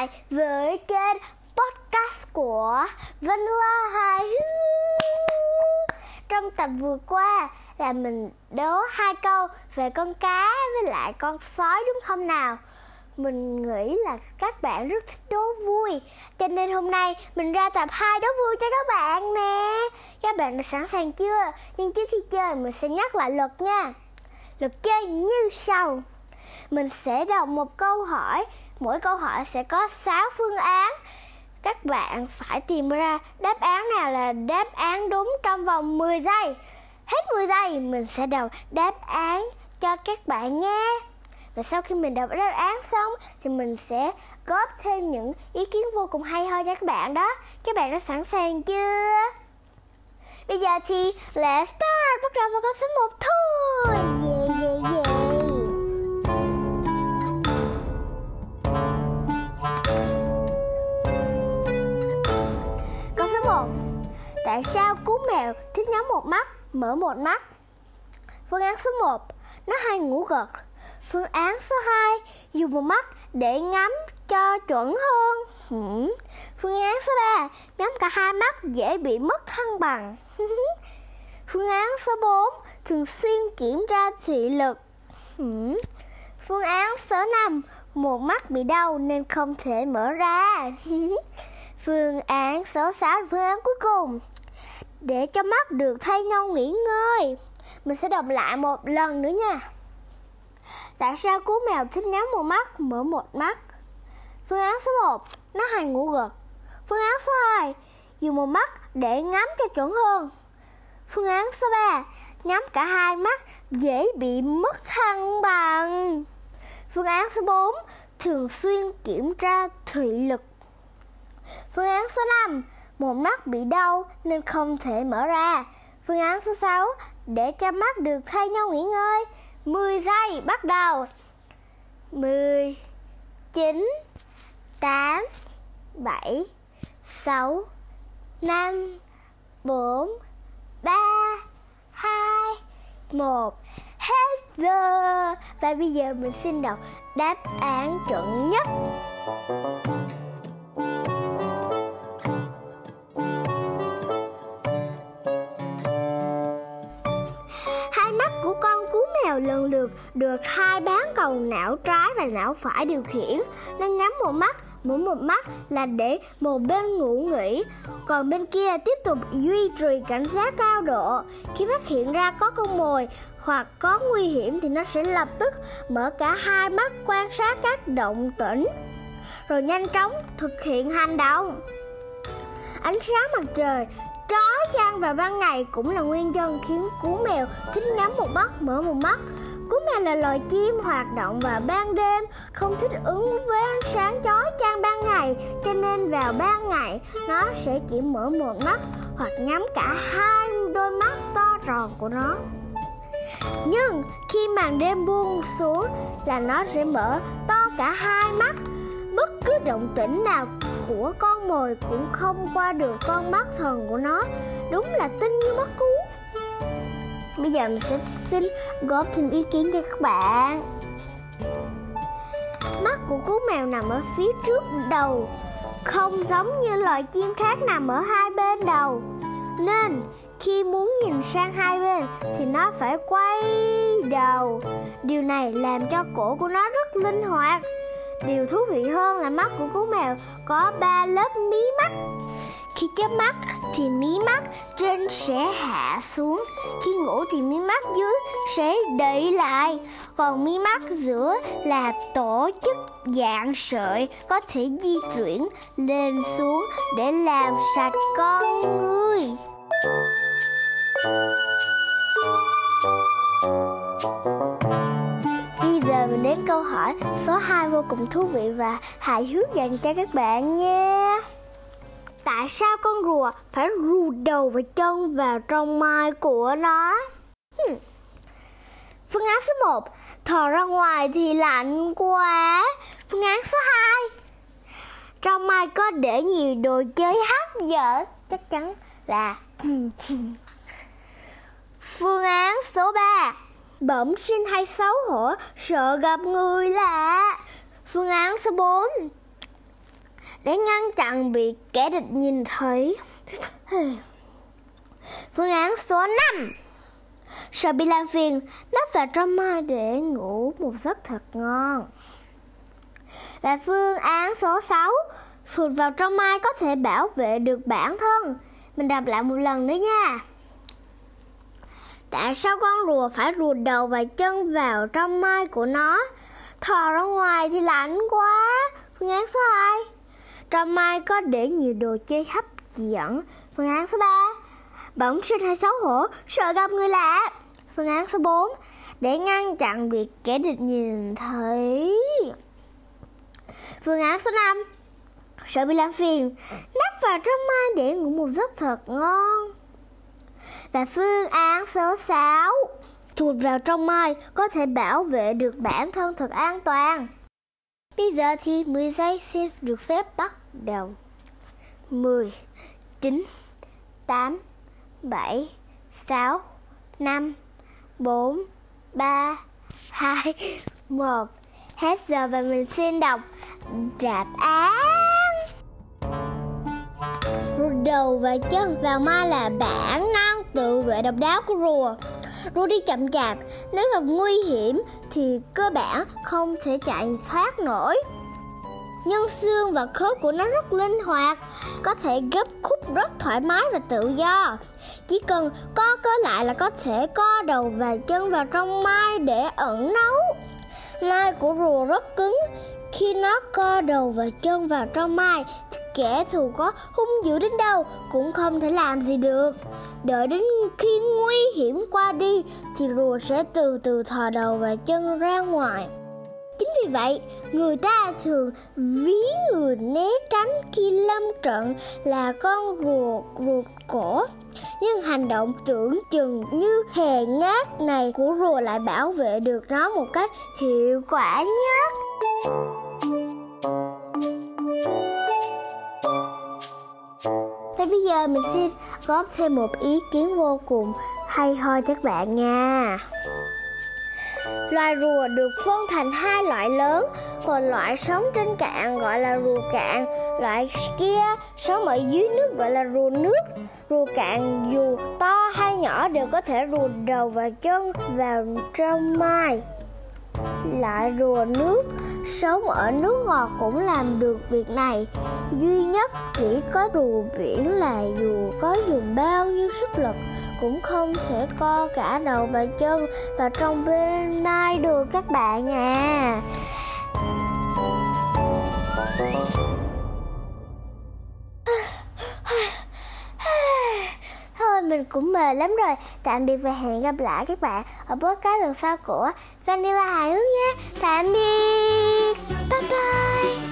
lại với kênh podcast của Vanilla Hài Hước. Trong tập vừa qua là mình đố hai câu về con cá với lại con sói đúng không nào? Mình nghĩ là các bạn rất thích đố vui, Cho nên hôm nay mình ra tập 2 đố vui cho các bạn nè Các bạn đã sẵn sàng chưa? Nhưng trước khi chơi, mình sẽ nhắc lại luật nha Luật chơi như sau Mình sẽ đọc một câu hỏi Mỗi câu hỏi sẽ có 6 phương án. Các bạn phải tìm ra đáp án nào là đáp án đúng trong vòng 10 giây. Hết 10 giây, mình sẽ đọc đáp án cho các bạn nghe. Và sau khi mình đọc đáp án xong thì mình sẽ góp thêm những ý kiến vô cùng hay ho cho các bạn đó. Các bạn đã sẵn sàng chưa? Bây giờ thì let's start. Bắt đầu vào câu số 1 thôi. yeah tại sao cú mèo thích nhắm một mắt, mở một mắt? Phương án số 1 nó hay ngủ gật. Phương án số 2 Dùng một mắt để ngắm cho chuẩn hơn. Hmm. Phương án số 3 Nhắm cả hai mắt dễ bị mất thăng bằng. Phương án số 4 Thường xuyên kiểm tra thị lực. Hmm. Phương án số 5 Một mắt bị đau nên không thể mở ra. Phương án số 6 Phương án cuối cùng. Để cho mắt được thay nhau nghỉ ngơi Mình sẽ đọc lại một lần nữa nha Tại sao cú mèo thích nhắm một mắt, mở một mắt? Phương án số 1, nó hay ngủ gật. Phương án số 2, dùng một mắt để ngắm cho chuẩn hơn. Phương án số 3, nhắm cả hai mắt dễ bị mất thăng bằng. Phương án số 4, thường xuyên kiểm tra thị lực. Phương án số 5, một mắt bị đau nên không thể mở ra. Phương án số 6, để cho mắt được thay nhau nghỉ ngơi. 10 giây bắt đầu 10 9 8 7 6 5 4 3 2 1 Hết giờ Và bây giờ mình xin đọc đáp án chuẩn nhất cầu não trái và não phải điều khiển. Nó nhắm một mắt, mỗi một mắt là để một bên ngủ nghỉ, còn bên kia tiếp tục duy trì cảnh giác cao độ. Khi phát hiện ra có con mồi hoặc có nguy hiểm thì nó sẽ lập tức mở cả hai mắt quan sát các động tĩnh, rồi nhanh chóng thực hiện hành động. Ánh sáng mặt trời chói chang vào ban ngày cũng là nguyên nhân khiến cú mèo thích nhắm một mắt mở một mắt. Cú mèo là loài chim hoạt động vào ban đêm, không thích ứng với ánh sáng chói chang ban ngày, cho nên vào ban ngày nó sẽ chỉ mở một mắt hoặc nhắm cả hai đôi mắt to tròn của nó. Nhưng khi màn đêm buông xuống là nó sẽ mở to cả hai mắt. Bất cứ động tĩnh nào của con mồi cũng không qua được con mắt thần của nó Đúng là tinh như mắt cú Bây giờ mình sẽ xin góp thêm ý kiến cho các bạn. Mắt của cú mèo nằm ở phía trước đầu, Không giống như loài chim khác nằm ở hai bên đầu. Nên, khi muốn nhìn sang hai bên thì nó phải quay đầu. Điều này làm cho cổ của nó rất linh hoạt. Điều thú vị hơn là mắt của cú mèo có ba lớp mí mắt. Khi chớp mắt thì mí mắt trên sẽ hạ xuống, khi ngủ thì mí mắt dưới sẽ đẩy lại, còn mí mắt giữa là tổ chức dạng sợi có thể di chuyển lên xuống để làm sạch con người. Bây giờ mình đến câu hỏi số 2 vô cùng thú vị và hài hước dành cho các bạn nha. Tại sao con rùa phải rù đầu và chân vào trong mai của nó? Hmm. Phương án số 1 Thò ra ngoài thì lạnh quá Phương án số 2 Trong mai có để nhiều đồ chơi hấp dẫn, Chắc chắn là Phương án số 3 Bẩm sinh hay xấu hổ Sợ gặp người lạ Phương án số 4 để ngăn chặn bị kẻ địch nhìn thấy. Phương án số 5 Sợ bị làm phiền, nấp vào trong mai để ngủ một giấc thật ngon. Và phương án số 6 Sụt vào trong mai có thể bảo vệ được bản thân. Mình đọc lại một lần nữa nha. Tại sao con rùa phải rùa đầu và chân vào trong mai của nó? Thò ra ngoài thì lạnh quá. Phương án số 2 trong mai có để nhiều đồ chơi hấp dẫn. Phương án số 3 Bẩm sinh hay xấu hổ, sợ gặp người lạ. Phương án số 4 Để ngăn chặn việc kẻ địch nhìn thấy. Phương án số 5 Sợ bị làm phiền, nắp vào trong mai để ngủ một giấc thật ngon. Và phương án số 6 Thụt vào trong mai có thể bảo vệ được bản thân thật an toàn. Bây giờ thì 10 giây xin được phép bắt đầu. 10, 9, 8, 7, 6, 5, 4, 3, 2, 1. Hết giờ và mình xin đọc đáp án. Rùa đầu và chân vào ma là bản năng tự vệ độc đáo của rùa. Rùa đi chậm chạp, nếu gặp nguy hiểm thì cơ bản không thể chạy thoát nổi. Nhân xương và khớp của nó rất linh hoạt, có thể gấp khúc rất thoải mái và tự do. Chỉ cần co cơ lại là có thể co đầu và chân vào trong mai để ẩn nấu. Mai của rùa rất cứng, khi nó co đầu và chân vào trong mai, kẻ thù có hung dữ đến đâu cũng không thể làm gì được. Đợi đến khi nguy hiểm qua đi thì rùa sẽ từ từ thò đầu và chân ra ngoài. Chính vì vậy, người ta thường ví người né tránh khi lâm trận là con rùa ruột cổ. Nhưng hành động tưởng chừng như hề nhát này của rùa lại bảo vệ được nó một cách hiệu quả nhất. Và bây giờ mình xin góp thêm một ý kiến vô cùng hay ho cho các bạn nha. Loài rùa được phân thành hai loại lớn, một loại sống trên cạn gọi là rùa cạn, loại kia sống ở dưới nước gọi là rùa nước. Rùa cạn dù to hay nhỏ đều có thể rùa đầu và chân vào trong mai. Lại rùa nước sống ở nước ngọt cũng làm được việc này. Duy nhất chỉ có rùa biển là dù có dùng bao nhiêu sức lực, cũng không thể co cả đầu và chân vào trong bên nai được các bạn à. Cũng mệt lắm rồi. Tạm biệt và hẹn gặp lại các bạn Ở podcast lần sau của Vanilla Hài Hước nha Tạm biệt. Bye bye.